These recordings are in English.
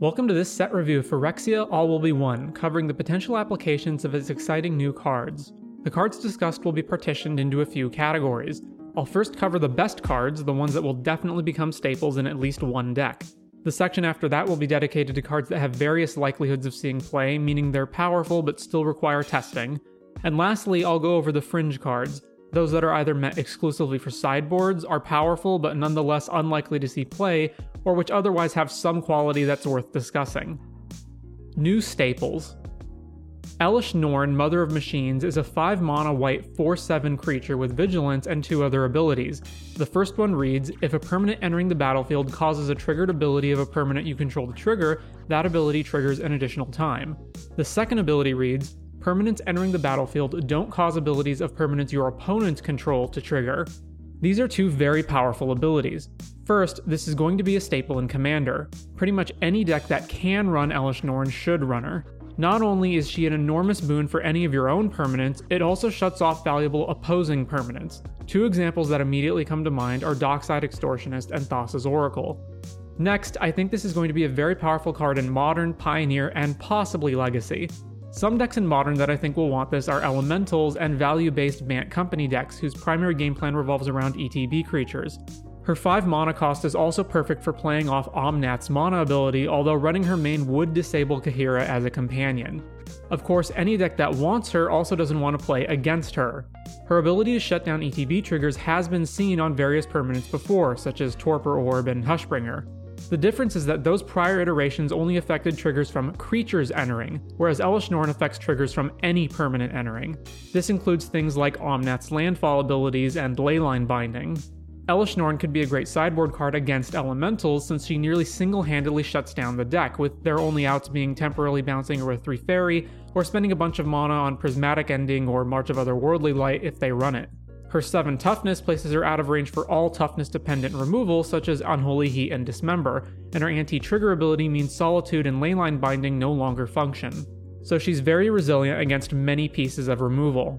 Welcome to this set review for Phyrexia All Will Be One, covering the potential applications of its exciting new cards. The cards discussed will be partitioned into a few categories. I'll first cover the best cards, the ones that will definitely become staples in at least one deck. The section after that will be dedicated to cards that have various likelihoods of seeing play, meaning they're powerful but still require testing. And lastly, I'll go over the fringe cards, those that are either meant exclusively for sideboards, are powerful but nonetheless unlikely to see play, or which otherwise have some quality that's worth discussing. New staples. Elesh Norn, Mother of Machines, is a 5 mana white 4 7 creature with vigilance and two other abilities. The first one reads If a permanent entering the battlefield causes a triggered ability of a permanent you control to trigger, that ability triggers an additional time. The second ability reads Permanents entering the battlefield don't cause abilities of permanents your opponents control to trigger. These are two very powerful abilities. First, this is going to be a staple in Commander. Pretty much any deck that can run Elesh Norn should run her. Not only is she an enormous boon for any of your own permanents, it also shuts off valuable opposing permanents. Two examples that immediately come to mind are Dockside Extortionist and Thassa's Oracle. Next, I think this is going to be a very powerful card in Modern, Pioneer, and possibly Legacy. Some decks in Modern that I think will want this are Elementals and value based Bant Company decks whose primary game plan revolves around ETB creatures. Her 5 mana cost is also perfect for playing off Omnath's mana ability, although running her main would disable Kaheera as a companion. Of course, any deck that wants her also doesn't want to play against her. Her ability to shut down ETB triggers has been seen on various permanents before, such as Torpor Orb and Hushbringer. The difference is that those prior iterations only affected triggers from creatures entering, whereas Elesh Norn affects triggers from any permanent entering. This includes things like Omnath's landfall abilities and Leyline Binding. Elesh Norn could be a great sideboard card against elementals since she nearly single handedly shuts down the deck, with their only outs being temporarily bouncing or a 3 fairy or spending a bunch of mana on Prismatic Ending or March of Otherworldly Light if they run it. Her 7 toughness places her out of range for all toughness dependent removal, such as Unholy Heat and Dismember, and her anti trigger ability means Solitude and Leyline Binding no longer function. So she's very resilient against many pieces of removal.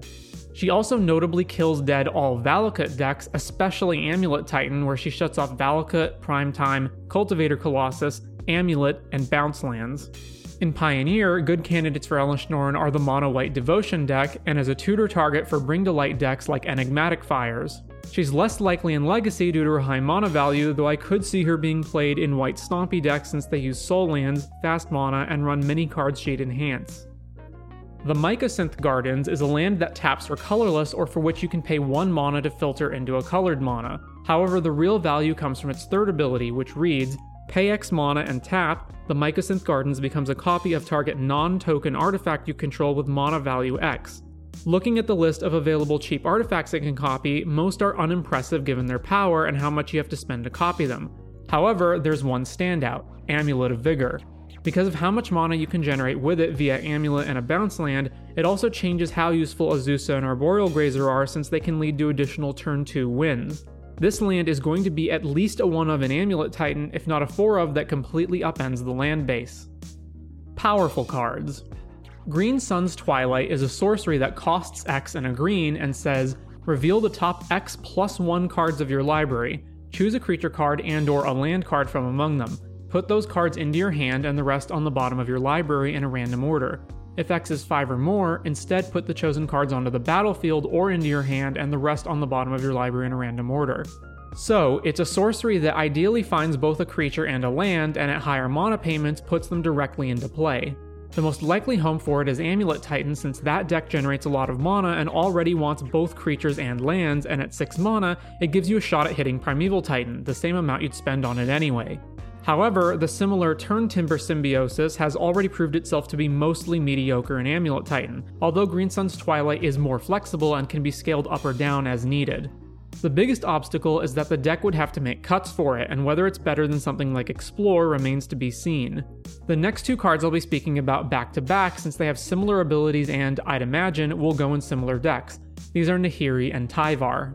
She also notably kills dead all Valakut decks, especially Amulet Titan, where she shuts off Valakut, Primetime, Cultivator Colossus, Amulet, and Bounce lands. In Pioneer, good candidates for Elesh Norn are the mono white Devotion deck, and as a tutor target for Bring to Light decks like Enigmatic Fires. She's less likely in Legacy due to her high mana value, though I could see her being played in white Stompy decks since they use Sol lands, fast mana, and run many cards she'd enhance. The Mycosynth Gardens is a land that taps for colorless or for which you can pay 1 mana to filter into a colored mana. However, the real value comes from its third ability, which reads Pay X mana and tap, the Mycosynth Gardens becomes a copy of target non token artifact you control with mana value X. Looking at the list of available cheap artifacts it can copy, most are unimpressive given their power and how much you have to spend to copy them. However, there's one standout Amulet of Vigor. Because of how much mana you can generate with it via Amulet and a bounce land, it also changes how useful Azusa and Arboreal Grazer are since they can lead to additional turn 2 wins. This land is going to be at least a 1 of an Amulet Titan, if not a 4 of that completely upends the land base. Powerful cards. Green Sun's Twilight is a sorcery that costs X and a green and says, reveal the top X plus 1 cards of your library. Choose a creature card and or a land card from among them. Put those cards into your hand and the rest on the bottom of your library in a random order. If X is 5 or more, instead put the chosen cards onto the battlefield or into your hand and the rest on the bottom of your library in a random order. So, it's a sorcery that ideally finds both a creature and a land, and at higher mana payments puts them directly into play. The most likely home for it is Amulet Titan, since that deck generates a lot of mana and already wants both creatures and lands, and at 6 mana, it gives you a shot at hitting Primeval Titan, the same amount you'd spend on it anyway. However, the similar Turntimber Symbiosis has already proved itself to be mostly mediocre in Amulet Titan, although Green Sun's Twilight is more flexible and can be scaled up or down as needed. The biggest obstacle is that the deck would have to make cuts for it, and whether it's better than something like Explore remains to be seen. The next two cards I'll be speaking about back to back since they have similar abilities and, I'd imagine, will go in similar decks. These are Nahiri and Tyvar.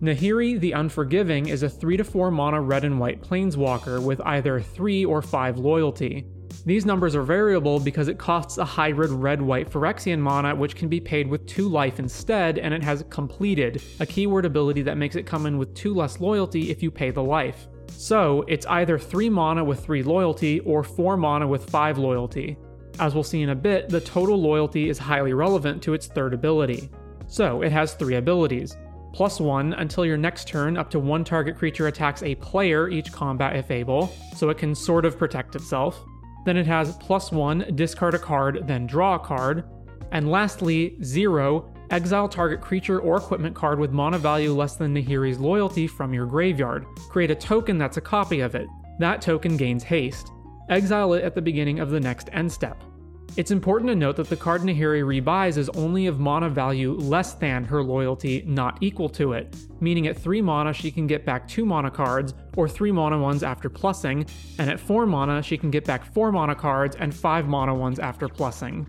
Nahiri the Unforgiving is a 3 to 4 mana red and white planeswalker with either 3 or 5 loyalty. These numbers are variable because it costs a hybrid red white Phyrexian mana, which can be paid with 2 life instead, and it has Completed, a keyword ability that makes it come in with 2 less loyalty if you pay the life. So, it's either 3 mana with 3 loyalty or 4 mana with 5 loyalty. As we'll see in a bit, the total loyalty is highly relevant to its third ability. So, it has 3 abilities. Plus 1 until your next turn, up to one target creature attacks a player each combat if able, so it can sort of protect itself. Then it has plus 1, discard a card, then draw a card. And lastly, 0, Exile target creature or equipment card with mana value less than Nahiri's loyalty from your graveyard. Create a token that's a copy of it. That token gains haste. Exile it at the beginning of the next end step. It's important to note that the card Nahiri rebuys is only of mana value less than her loyalty, not equal to it, meaning at 3 mana she can get back 2 mana cards, or 3 mana ones after plussing, and at 4 mana she can get back 4 mana cards and 5 mana ones after plussing.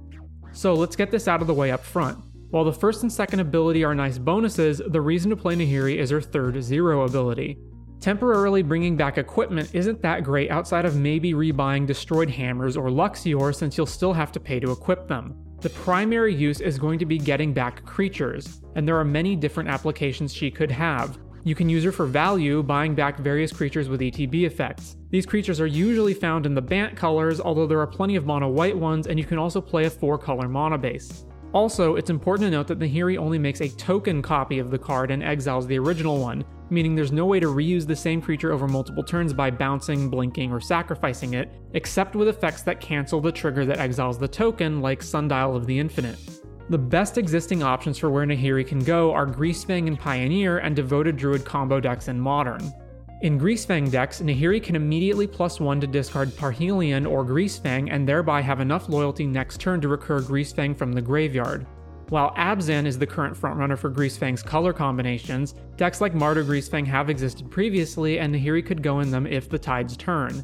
So let's get this out of the way up front. While the first and second ability are nice bonuses, the reason to play Nahiri is her third zero ability. Temporarily bringing back equipment isn't that great outside of maybe rebuying destroyed hammers or Luxior since you'll still have to pay to equip them. The primary use is going to be getting back creatures, and there are many different applications she could have. You can use her for value, buying back various creatures with ETB effects. These creatures are usually found in the Bant colors, although there are plenty of mono white ones, and you can also play a 4 color mono base. Also, it's important to note that Nahiri only makes a token copy of the card and exiles the original one, meaning there's no way to reuse the same creature over multiple turns by bouncing, blinking, or sacrificing it, except with effects that cancel the trigger that exiles the token, like Sundial of the Infinite. The best existing options for where Nahiri can go are Greasefang and Pioneer and Devoted Druid combo decks in Modern. In Greasefang decks, Nahiri can immediately plus 1 to discard Parhelion or Greasefang and thereby have enough loyalty next turn to recur Greasefang from the graveyard. While Abzan is the current frontrunner for Greasefang's color combinations, decks like Mardu Greasefang have existed previously and Nahiri could go in them if the tides turn.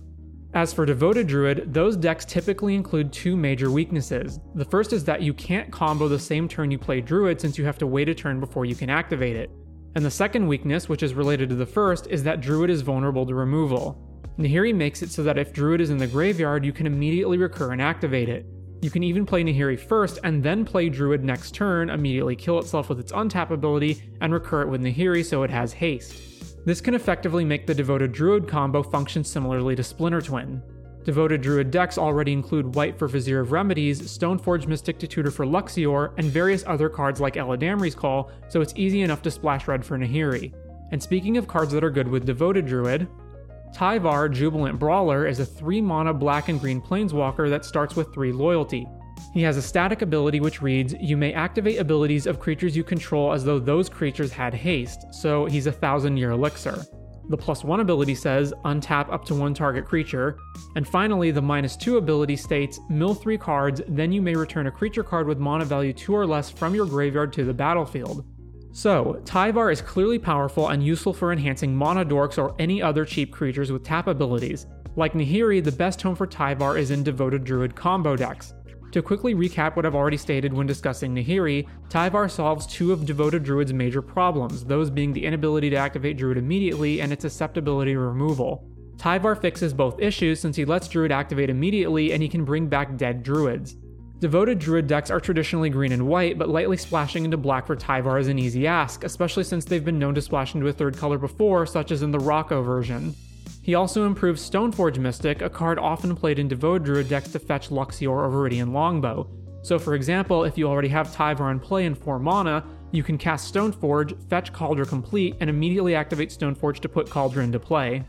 As for Devoted Druid, those decks typically include two major weaknesses. The first is that you can't combo the same turn you play Druid since you have to wait a turn before you can activate it. And the second weakness, which is related to the first, is that Druid is vulnerable to removal. Nahiri makes it so that if Druid is in the graveyard, you can immediately recur and activate it. You can even play Nahiri first and then play Druid next turn, immediately kill itself with its untap ability, and recur it with Nahiri so it has haste. This can effectively make the Devoted Druid combo function similarly to Splinter Twin. Devoted Druid decks already include White for Vizier of Remedies, Stoneforge Mystic to tutor for Luxior, and various other cards like Eladamri's Call, so it's easy enough to splash red for Nahiri. And speaking of cards that are good with Devoted Druid, Tyvar Jubilant Brawler is a 3 mana black and green planeswalker that starts with 3 loyalty. He has a static ability which reads You may activate abilities of creatures you control as though those creatures had haste, so he's a thousand year elixir. The plus 1 ability says untap up to one target creature. And finally, the minus 2 ability states mill 3 cards, then you may return a creature card with mana value 2 or less from your graveyard to the battlefield. So, Tyvar is clearly powerful and useful for enhancing mana dorks or any other cheap creatures with tap abilities. Like Nahiri, the best home for Tyvar is in Devoted Druid combo decks. To quickly recap what I've already stated when discussing Nahiri, Tyvar solves two of Devoted Druid's major problems, those being the inability to activate Druid immediately and its susceptibility removal. Tyvar fixes both issues since he lets Druid activate immediately and he can bring back dead Druids. Devoted Druid decks are traditionally green and white, but lightly splashing into black for Tyvar is an easy ask, especially since they've been known to splash into a third color before, such as in the Rocco version. He also improves Stoneforge Mystic, a card often played in Devoted Druid decks to fetch Luxior or Viridian Longbow. So, for example, if you already have Tyvar in play in 4 mana, you can cast Stoneforge, fetch Kaldra Compleat, and immediately activate Stoneforge to put Kaldra into play.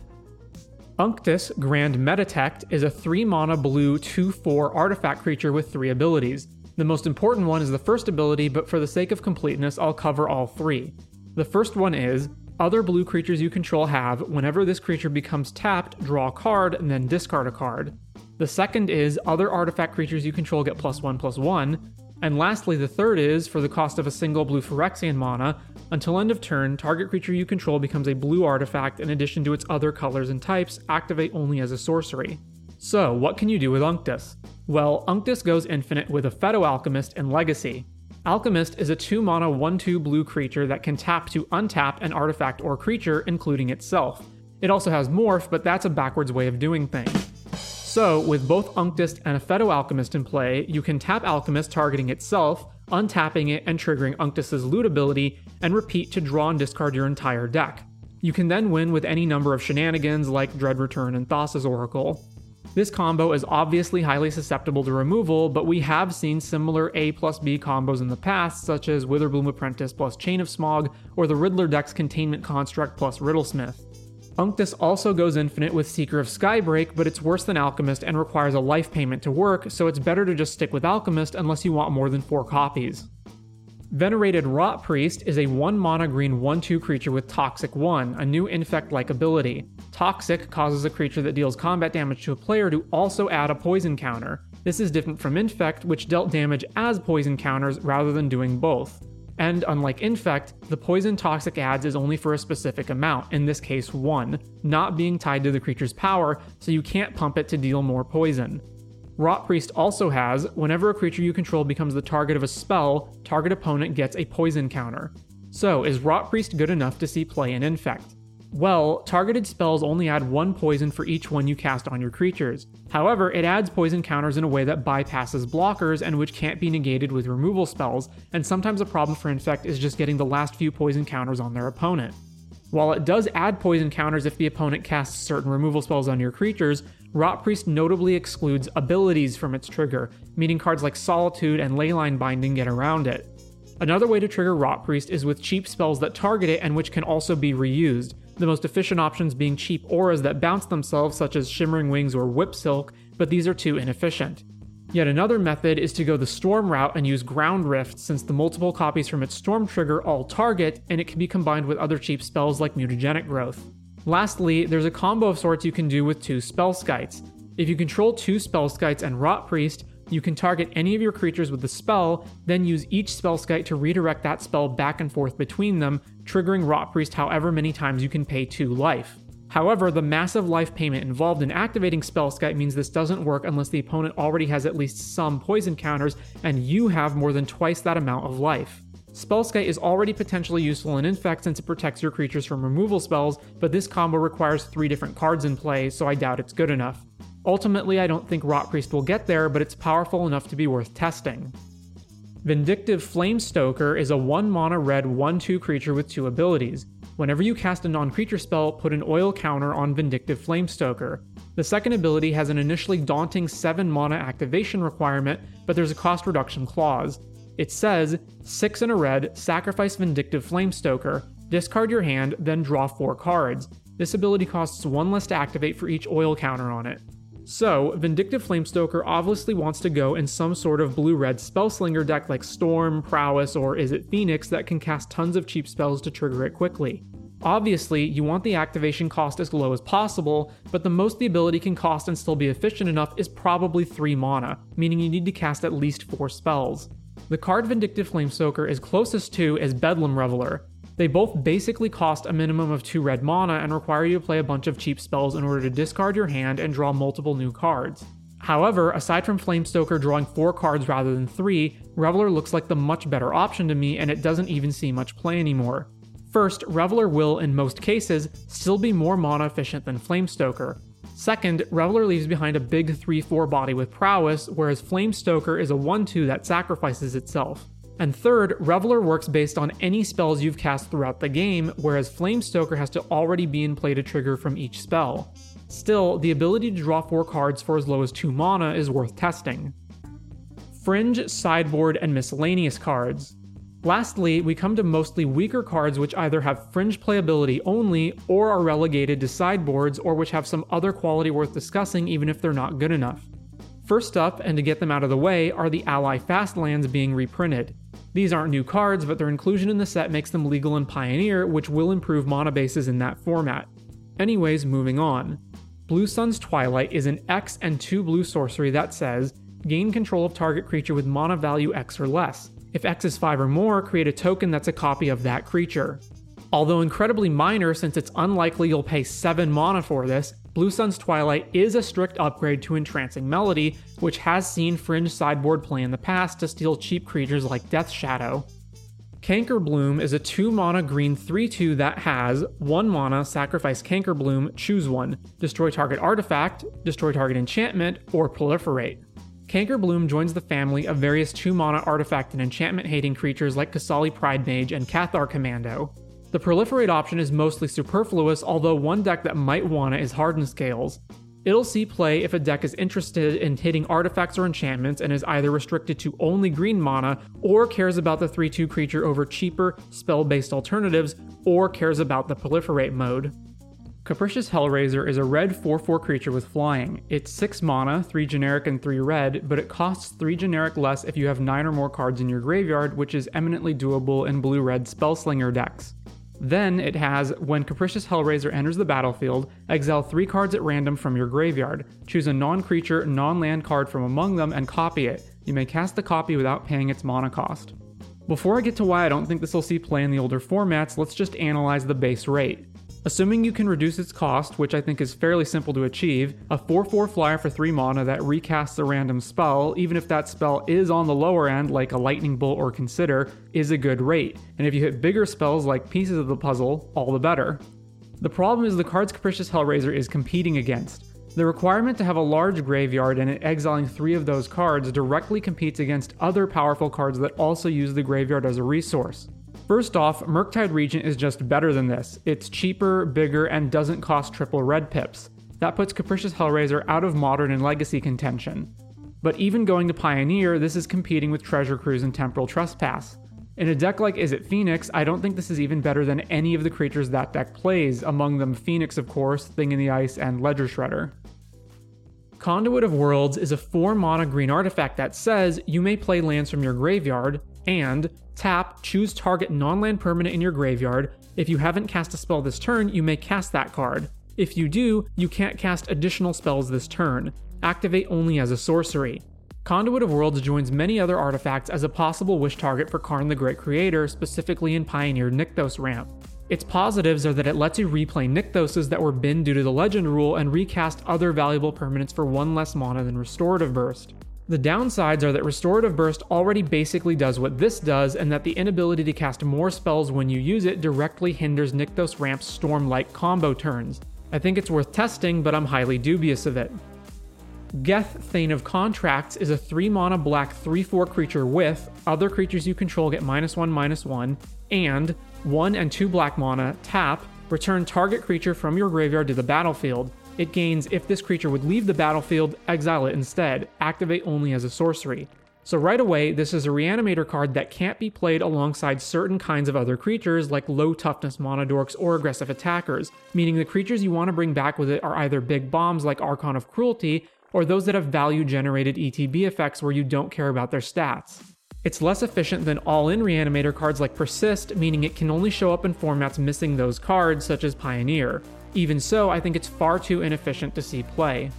Unctus Grand Metatect is a 3 mana blue 2 4 artifact creature with 3 abilities. The most important one is the first ability, but for the sake of completeness, I'll cover all three. The first one is other blue creatures you control have, whenever this creature becomes tapped, draw a card and then discard a card. The second is other artifact creatures you control get plus 1 plus 1. And lastly, the third is for the cost of a single blue Phyrexian mana, until end of turn, target creature you control becomes a blue artifact in addition to its other colors and types, activate only as a sorcery. So, what can you do with Unctus? Well, Unctus goes infinite with Aphetto Alchemist and Legacy. Alchemist is a 2 mana 1 2 blue creature that can tap to untap an artifact or creature, including itself. It also has Morph, but that's a backwards way of doing things. So, with both Unctus and Aphetto Alchemist in play, you can tap Alchemist targeting itself, untapping it and triggering Unctus's loot ability, and repeat to draw and discard your entire deck. You can then win with any number of shenanigans like Dread Return and Thassa's Oracle. This combo is obviously highly susceptible to removal, but we have seen similar A plus B combos in the past, such as Witherbloom Apprentice plus Chain of Smog, or the Riddler deck's Containment Construct plus Riddlesmith. Unctus also goes infinite with Seeker of Skybreak, but it's worse than Alchemist and requires a life payment to work, so it's better to just stick with Alchemist unless you want more than 4 copies. Venerated Rotpriest is a 1 mana green 1 2 creature with Toxic 1, a new infect like ability. Toxic causes a creature that deals combat damage to a player to also add a poison counter. This is different from Infect, which dealt damage as poison counters rather than doing both. And unlike Infect, the poison toxic adds is only for a specific amount, in this case 1, not being tied to the creature's power, so you can't pump it to deal more poison. Rotpriest also has whenever a creature you control becomes the target of a spell, target opponent gets a poison counter. So, is Rotpriest good enough to see play in Infect? Well, targeted spells only add one poison for each one you cast on your creatures. However, it adds poison counters in a way that bypasses blockers and which can't be negated with removal spells, and sometimes a problem for Infect is just getting the last few poison counters on their opponent. While it does add poison counters if the opponent casts certain removal spells on your creatures, Rotpriest notably excludes abilities from its trigger, meaning cards like Solitude and Leyline Binding get around it. Another way to trigger Rotpriest is with cheap spells that target it and which can also be reused, the most efficient options being cheap auras that bounce themselves, such as Shimmering Wings or Whip Silk, but these are too inefficient. Yet another method is to go the Storm route and use Ground Rift, since the multiple copies from its Storm trigger all target, and it can be combined with other cheap spells like Mutagenic Growth. Lastly, there's a combo of sorts you can do with two Spellskites. If you control two Spellskites and Rotpriest, you can target any of your creatures with the spell, then use each Spellskite to redirect that spell back and forth between them, triggering Rotpriest however many times you can pay 2 life. However, the massive life payment involved in activating Spellskite means this doesn't work unless the opponent already has at least some poison counters and you have more than twice that amount of life. Spellskite is already potentially useful in Infect since it protects your creatures from removal spells, but this combo requires three different cards in play, so I doubt it's good enough. Ultimately, I don't think Rotpriest will get there, but it's powerful enough to be worth testing. Vindictive Flamestoker is a 1 mana red 1 2 creature with two abilities. Whenever you cast a non creature spell, put an oil counter on Vindictive Flamestoker. The second ability has an initially daunting 7 mana activation requirement, but there's a cost reduction clause. It says 6 in a red, sacrifice Vindictive Flamestoker, discard your hand, then draw 4 cards. This ability costs 1 less to activate for each oil counter on it. So, Vindictive Flamestoker obviously wants to go in some sort of blue red spellslinger deck like Storm, Prowess, or Izzet Phoenix that can cast tons of cheap spells to trigger it quickly. Obviously, you want the activation cost as low as possible, but the most the ability can cost and still be efficient enough is probably 3 mana, meaning you need to cast at least 4 spells. The card Vindictive Flamestoker is closest to is Bedlam Reveler, they both basically cost a minimum of 2 red mana and require you to play a bunch of cheap spells in order to discard your hand and draw multiple new cards. However, aside from Flamestoker drawing 4 cards rather than 3, Reveler looks like the much better option to me and it doesn't even see much play anymore. First, Reveler will, in most cases, still be more mana efficient than Flamestoker. Second, Reveler leaves behind a big 3 4 body with prowess, whereas Flamestoker is a 1 2 that sacrifices itself. And third, Reveler works based on any spells you've cast throughout the game, whereas Flamestoker has to already be in play to trigger from each spell. Still, the ability to draw 4 cards for as low as 2 mana is worth testing. Fringe, Sideboard, and Miscellaneous cards. Lastly, we come to mostly weaker cards which either have fringe playability only or are relegated to sideboards or which have some other quality worth discussing even if they're not good enough. First up, and to get them out of the way, are the Ally Fast lands being reprinted. These aren't new cards, but their inclusion in the set makes them legal in Pioneer, which will improve mana bases in that format. Anyways, moving on. Blue Sun's Twilight is an X and 2 blue sorcery that says gain control of target creature with mana value X or less. If X is 5 or more, create a token that's a copy of that creature. Although incredibly minor since it's unlikely you'll pay 7 mana for this, Blue Sun's Twilight is a strict upgrade to Entrancing Melody, which has seen Fringe sideboard play in the past to steal cheap creatures like Death Shadow. Cankerbloom is a 2 mana green 3 2 that has 1 mana, sacrifice Cankerbloom, choose one, destroy target artifact, destroy target enchantment, or proliferate. Cankerbloom joins the family of various 2 mana artifact and enchantment hating creatures like Qasali Pridemage and Cathar Commando. The proliferate option is mostly superfluous, although one deck that might want it is Hardened Scales. It'll see play if a deck is interested in hitting artifacts or enchantments and is either restricted to only green mana, or cares about the 3 2 creature over cheaper, spell based alternatives, or cares about the proliferate mode. Capricious Hellraiser is a red 4 4 creature with flying. It's 6 mana, 3 generic and 3 red, but it costs 3 generic less if you have 9 or more cards in your graveyard, which is eminently doable in blue red Spellslinger decks. Then it has when Capricious Hellraiser enters the battlefield, exile three cards at random from your graveyard. Choose a non creature, non land card from among them and copy it. You may cast the copy without paying its mana cost. Before I get to why I don't think this will see play in the older formats, let's just analyze the base rate. Assuming you can reduce its cost, which I think is fairly simple to achieve, a 4 4 flyer for 3 mana that recasts a random spell, even if that spell is on the lower end, like a Lightning Bolt or Consider, is a good rate. And if you hit bigger spells like Pieces of the Puzzle, all the better. The problem is the cards Capricious Hellraiser is competing against. The requirement to have a large graveyard and exiling three of those cards directly competes against other powerful cards that also use the graveyard as a resource. First off, Murktide Regent is just better than this. It's cheaper, bigger, and doesn't cost triple red pips. That puts Capricious Hellraiser out of modern and legacy contention. But even going to Pioneer, this is competing with Treasure Cruise and Temporal Trespass. In a deck like Izzet Phoenix, I don't think this is even better than any of the creatures that deck plays, among them Phoenix, of course, Thing in the Ice, and Ledger Shredder. Conduit of Worlds is a 4 mana green artifact that says you may play lands from your graveyard, and tap, choose target non land permanent in your graveyard. If you haven't cast a spell this turn, you may cast that card. If you do, you can't cast additional spells this turn. Activate only as a sorcery. Conduit of Worlds joins many other artifacts as a possible wish target for Karn the Great Creator, specifically in Pioneer Nykthos ramp. Its positives are that it lets you replay Nykthoses that were binned due to the Legend rule and recast other valuable permanents for one less mana than Restorative Burst. The downsides are that Restorative Burst already basically does what this does, and that the inability to cast more spells when you use it directly hinders Nykthos Ramp's Storm like combo turns. I think it's worth testing, but I'm highly dubious of it. Geth, Thane of Contracts is a 3 mana black 3 4 creature with other creatures you control get minus 1 minus 1, and 1 and 2 black mana, tap, return target creature from your graveyard to the battlefield. It gains if this creature would leave the battlefield, exile it instead, activate only as a sorcery. So right away, this is a reanimator card that can't be played alongside certain kinds of other creatures like low toughness mana dorks or aggressive attackers, meaning the creatures you want to bring back with it are either big bombs like Archon of Cruelty, or those that have value generated ETB effects where you don't care about their stats. It's less efficient than all in reanimator cards like Persist, meaning it can only show up in formats missing those cards, such as Pioneer. Even so, I think it's far too inefficient to see play.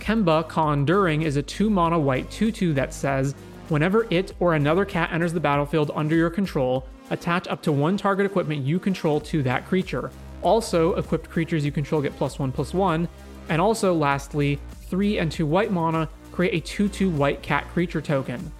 Kemba Kha Enduring is a 2 mana white 2 2 that says, whenever it or another cat enters the battlefield under your control, attach up to one target equipment you control to that creature. Also, equipped creatures you control get plus 1 plus 1. And also, lastly, 3 and 2 white mana create a 2 2 white cat creature token.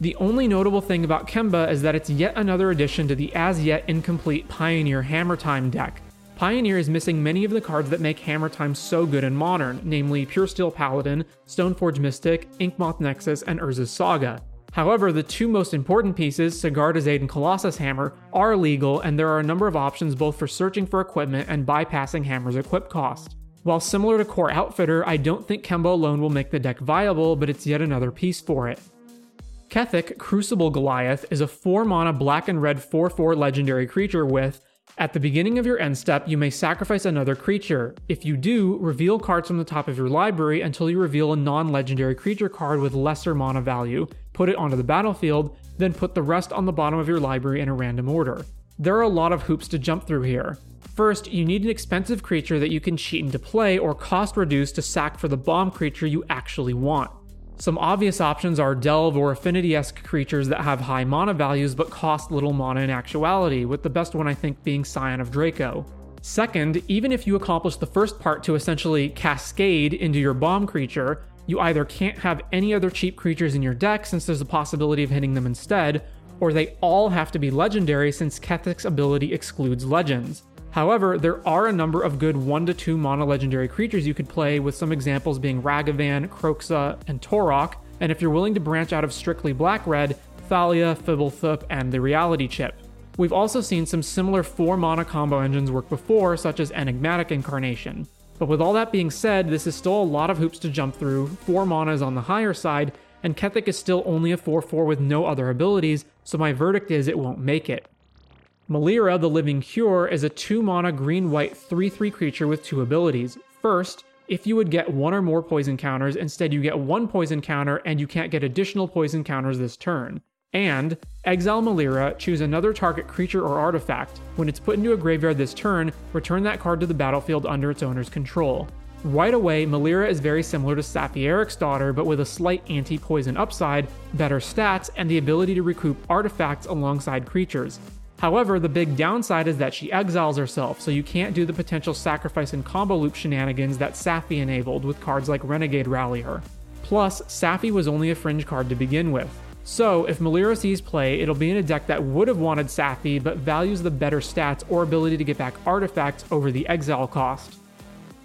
The only notable thing about Kemba is that it's yet another addition to the as yet incomplete Pioneer Hammer Time deck, Pioneer is missing many of the cards that make Hammer Time so good in Modern, namely Pure Steel Paladin, Stoneforge Mystic, Inkmoth Nexus, and Urza's Saga. However, the two most important pieces, Sigarda's Aid and Colossus Hammer, are legal, and there are a number of options both for searching for equipment and bypassing Hammer's equip cost. While similar to Kor Outfitter, I don't think Kemba alone will make the deck viable, but it's yet another piece for it. Kethek, Crucible Goliath is a 4 mana black and red 4 4 legendary creature with at the beginning of your end step, you may sacrifice another creature. If you do, reveal cards from the top of your library until you reveal a non legendary creature card with lesser mana value. Put it onto the battlefield, then put the rest on the bottom of your library in a random order. There are a lot of hoops to jump through here. First, you need an expensive creature that you can cheat into play or cost reduce to sack for the bomb creature you actually want. Some obvious options are Delve or Affinity esque creatures that have high mana values but cost little mana in actuality, with the best one I think being Scion of Draco. Second, even if you accomplish the first part to essentially cascade into your bomb creature, you either can't have any other cheap creatures in your deck since there's a possibility of hitting them instead, or they all have to be legendary since Kethek's ability excludes legends. However, there are a number of good 1 to 2 mono legendary creatures you could play, with some examples being Ragavan, Kroxa, and Torok, and if you're willing to branch out of strictly black red, Thalia, Fblthp, and the Reality Chip. We've also seen some similar 4 mana combo engines work before, such as Enigmatic Incarnation. But with all that being said, this is still a lot of hoops to jump through, 4 mana is on the higher side, and Kethek is still only a 4 4 with no other abilities, so my verdict is it won't make it. Melira, the Living Cure, is a 2 mana green white 3 3 creature with two abilities. First, if you would get one or more poison counters, instead you get one poison counter and you can't get additional poison counters this turn. And exile Melira, choose another target creature or artifact. When it's put into a graveyard this turn, return that card to the battlefield under its owner's control. Right away, Melira is very similar to Saffi daughter, but with a slight anti poison upside, better stats, and the ability to recoup artifacts alongside creatures. However, the big downside is that she exiles herself, so you can't do the potential sacrifice and combo loop shenanigans that Saffi enabled with cards like Renegade Rallier. Plus, Saffi was only a fringe card to begin with. So, if Melira sees play, it'll be in a deck that would have wanted Saffi but values the better stats or ability to get back artifacts over the exile cost.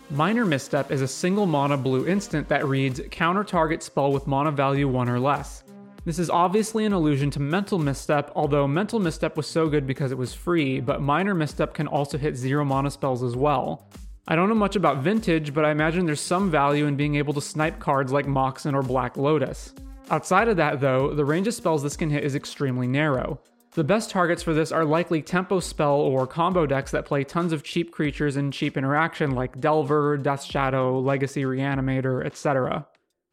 Minor Misstep is a single mana blue instant that reads counter target spell with mana value 1 or less. This is obviously an allusion to Mental Misstep, although Mental Misstep was so good because it was free, but Minor Misstep can also hit 0 mana spells as well. I don't know much about Vintage, but I imagine there's some value in being able to snipe cards like Moxen or Black Lotus. Outside of that, though, the range of spells this can hit is extremely narrow. The best targets for this are likely tempo spell or combo decks that play tons of cheap creatures and cheap interaction like Delver, Death Shadow, Legacy Reanimator, etc.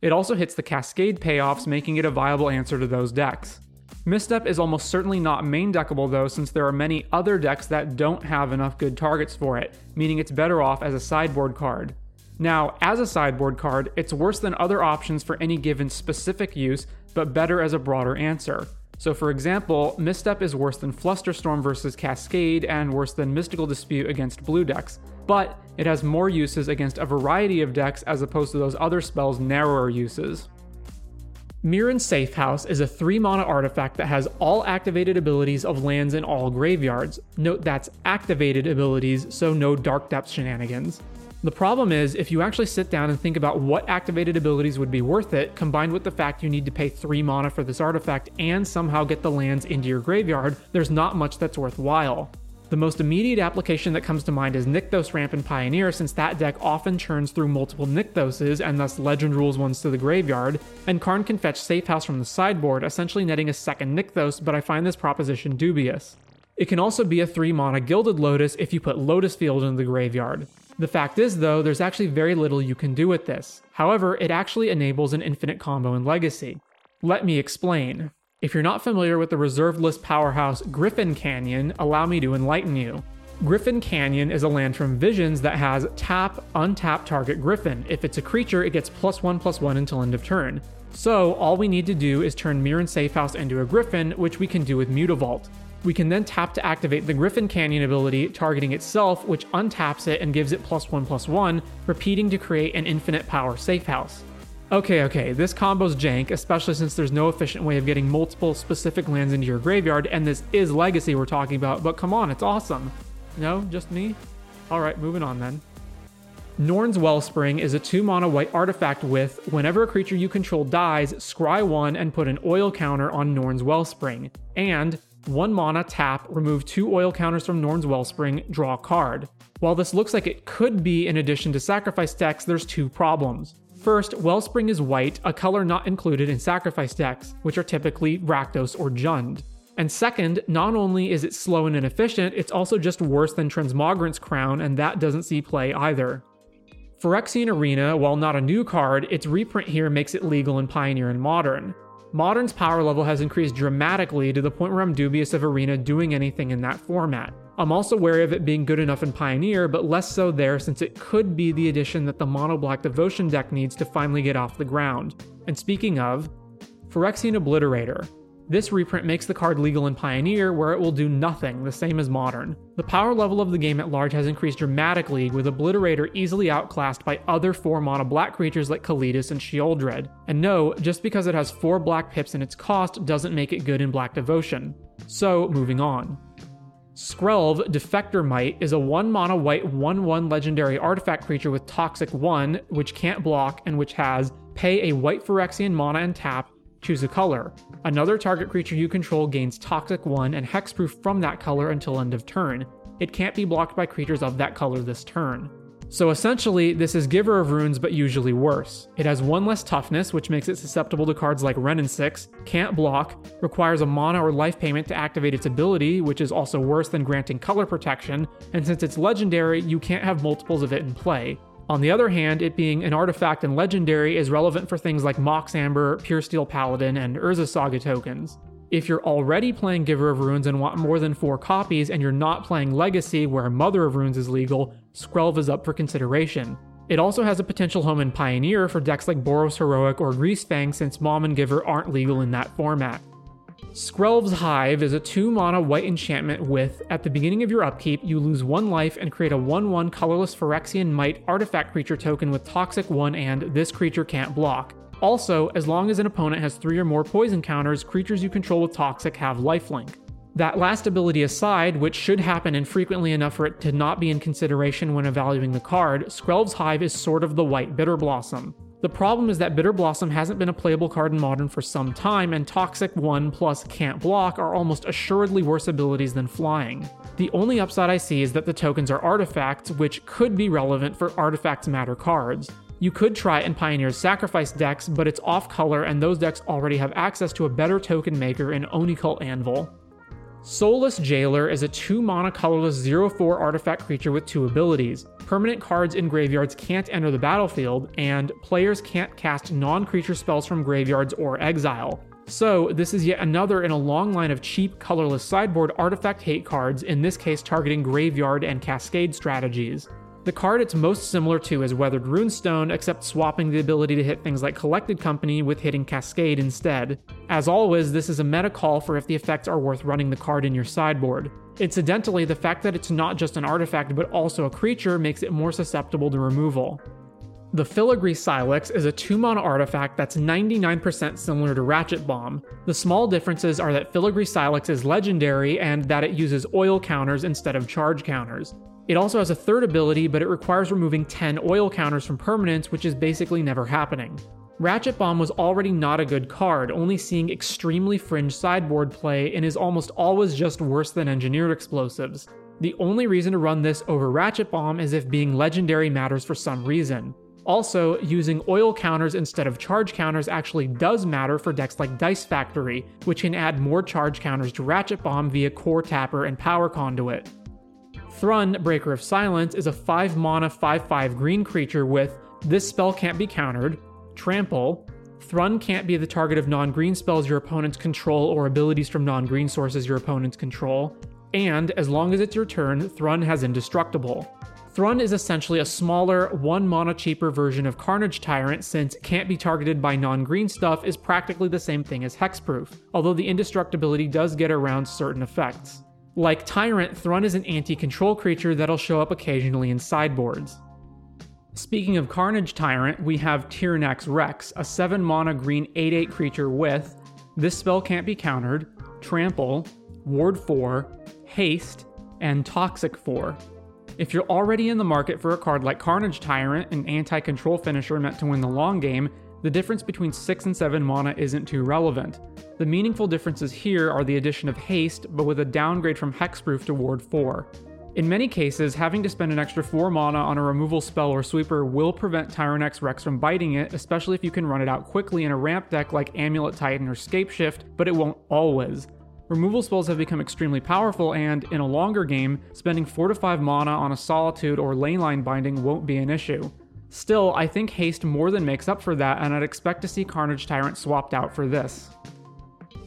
It also hits the Cascade payoffs, making it a viable answer to those decks. Misstep is almost certainly not main deckable though, since there are many other decks that don't have enough good targets for it, meaning it's better off as a sideboard card. Now, as a sideboard card, it's worse than other options for any given specific use, but better as a broader answer. So, for example, Misstep is worse than Flusterstorm versus Cascade and worse than Mystical Dispute against blue decks, but it has more uses against a variety of decks as opposed to those other spells' narrower uses. Mirran Safehouse is a 3 mana artifact that has all activated abilities of lands in all graveyards. Note that's activated abilities, so no Dark Depths shenanigans. The problem is, if you actually sit down and think about what activated abilities would be worth it, combined with the fact you need to pay 3 mana for this artifact and somehow get the lands into your graveyard, there's not much that's worthwhile. The most immediate application that comes to mind is Nykthos Ramp and Pioneer, since that deck often churns through multiple Nykthoses and thus legend rules ones to the graveyard, and Karn can fetch Safehouse from the sideboard, essentially netting a second Nykthos, but I find this proposition dubious. It can also be a 3 mana Gilded Lotus if you put Lotus Field in the graveyard. The fact is, though, there's actually very little you can do with this. However, it actually enables an infinite combo in Legacy. Let me explain. If you're not familiar with the reserved list powerhouse Griffin Canyon, allow me to enlighten you. Griffin Canyon is a land from Visions that has tap, untap target Griffin. If it's a creature, it gets plus one plus one until end of turn. So, all we need to do is turn Mirran Safehouse into a Griffin, which we can do with Mutavault. We can then tap to activate the Griffin Canyon ability, targeting itself, which untaps it and gives it plus one plus one, repeating to create an infinite power safe house. Okay, okay, this combo's jank, especially since there's no efficient way of getting multiple specific lands into your graveyard, and this is Legacy we're talking about, but come on, it's awesome. No, just me? Alright, moving on then. Norn's Wellspring is a 2 mana white artifact with, whenever a creature you control dies, scry 1 and put an oil counter on Norn's Wellspring. And, 1 mana, tap, remove 2 oil counters from Norn's Wellspring, draw a card. While this looks like it could be in addition to sacrifice decks, there's two problems. First, Wellspring is white, a color not included in sacrifice decks, which are typically Rakdos or Jund. And second, not only is it slow and inefficient, it's also just worse than Transmogrant's Crown, and that doesn't see play either. Phyrexian Arena, while not a new card, its reprint here makes it legal in Pioneer and Modern. Modern's power level has increased dramatically to the point where I'm dubious of Arena doing anything in that format. I'm also wary of it being good enough in Pioneer, but less so there since it could be the addition that the Mono Black Devotion deck needs to finally get off the ground. And speaking of, Phyrexian Obliterator. This reprint makes the card legal in Pioneer, where it will do nothing, the same as Modern. The power level of the game at large has increased dramatically, with Obliterator easily outclassed by other 4 mana black creatures like Kalitas and Sheoldred. And no, just because it has 4 black pips in its cost doesn't make it good in Black Devotion. So, moving on. Skrelv Defector Mite is a 1 mana white 1 1 legendary artifact creature with Toxic 1, which can't block and which has pay a white Phyrexian mana and tap choose a color. Another target creature you control gains Toxic 1 and Hexproof from that color until end of turn. It can't be blocked by creatures of that color this turn. So essentially, this is Giver of Runes, but usually worse. It has one less toughness, which makes it susceptible to cards like Wrenn and 6, can't block, requires a mana or life payment to activate its ability, which is also worse than granting color protection, and since it's legendary, you can't have multiples of it in play. On the other hand, it being an artifact and legendary is relevant for things like Mox Amber, Pure Steel Paladin, and Urza Saga tokens. If you're already playing Giver of Runes and want more than four copies, and you're not playing Legacy where Mother of Runes is legal, Skrelv is up for consideration. It also has a potential home in Pioneer for decks like Boros Heroic or Greasefang since Mom and Giver aren't legal in that format. Skrelv's Hive is a 2 mana white enchantment with, at the beginning of your upkeep, you lose 1 life and create a 1 1 colorless Phyrexian Mite artifact creature token with Toxic 1 and this creature can't block. Also, as long as an opponent has three or more poison counters, creatures you control with Toxic have lifelink. That last ability aside, which should happen infrequently enough for it to not be in consideration when evaluating the card, Skrelv's Hive is sort of the white Bitterblossom. The problem is that Bitterblossom hasn't been a playable card in Modern for some time, and Toxic 1 plus Can't Block are almost assuredly worse abilities than Flying. The only upside I see is that the tokens are artifacts, which could be relevant for Artifacts Matter cards. You could try and Pioneer's Sacrifice decks, but it's off color and those decks already have access to a better token maker in Oni-Cult Anvil. Soulless Jailer is a 2 mana colorless 0 4 artifact creature with two abilities. Permanent cards in graveyards can't enter the battlefield, and players can't cast non creature spells from graveyards or exile. So, this is yet another in a long line of cheap, colorless sideboard artifact hate cards, in this case targeting graveyard and cascade strategies. The card it's most similar to is Weathered Runestone, except swapping the ability to hit things like Collected Company with hitting Cascade instead. As always, this is a meta call for if the effects are worth running the card in your sideboard. Incidentally, the fact that it's not just an artifact but also a creature makes it more susceptible to removal. The Filigree Sylex is a 2 mana artifact that's 99% similar to Ratchet Bomb. The small differences are that Filigree Sylex is legendary and that it uses oil counters instead of charge counters. It also has a third ability, but it requires removing 10 oil counters from permanents, which is basically never happening. Ratchet Bomb was already not a good card, only seeing extremely fringe sideboard play, and is almost always just worse than engineered explosives. The only reason to run this over Ratchet Bomb is if being legendary matters for some reason. Also, using oil counters instead of charge counters actually does matter for decks like Dice Factory, which can add more charge counters to Ratchet Bomb via Coretapper and Power Conduit. Thrun, Breaker of Silence, is a 5 mana 5 5 green creature with this spell can't be countered, Trample, Thrun can't be the target of non green spells your opponents control or abilities from non green sources your opponents control, and as long as it's your turn, Thrun has Indestructible. Thrun is essentially a smaller, one mana cheaper version of Carnage Tyrant since can't be targeted by non green stuff is practically the same thing as Hexproof, although the indestructibility does get around certain effects. Like Tyrant, Thrun is an anti control creature that'll show up occasionally in sideboards. Speaking of Carnage Tyrant, we have Tyrranax Rex, a 7 mana green 8 8 creature with this spell can't be countered, Trample, Ward 4, Haste, and Toxic 4. If you're already in the market for a card like Carnage Tyrant, an anti control finisher meant to win the long game, the difference between 6 and 7 mana isn't too relevant. The meaningful differences here are the addition of haste, but with a downgrade from hexproof to ward 4. In many cases, having to spend an extra 4 mana on a removal spell or sweeper will prevent Tyrranax Rex from biting it, especially if you can run it out quickly in a ramp deck like Amulet Titan or Scapeshift, but it won't always. Removal spells have become extremely powerful, and in a longer game, spending 4 to 5 mana on a Solitude or Leyline Binding won't be an issue. Still, I think haste more than makes up for that, and I'd expect to see Carnage Tyrant swapped out for this.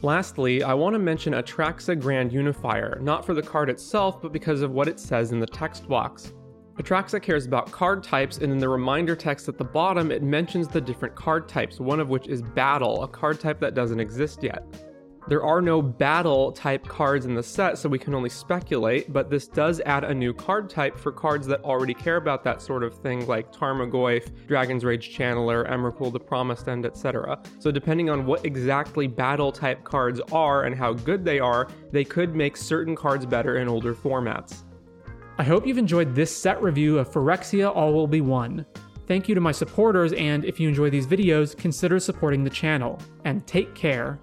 Lastly, I want to mention Atraxa Grand Unifier, not for the card itself, but because of what it says in the text box. Atraxa cares about card types, and in the reminder text at the bottom, it mentions the different card types, one of which is Battle, a card type that doesn't exist yet. There are no battle type cards in the set, so we can only speculate, but this does add a new card type for cards that already care about that sort of thing, like Tarmogoyf, Dragon's Rage Channeler, Emrakul the Promised End, etc. So, depending on what exactly battle type cards are and how good they are, they could make certain cards better in older formats. I hope you've enjoyed this set review of Phyrexia All Will Be One. Thank you to my supporters, and if you enjoy these videos, consider supporting the channel. And take care.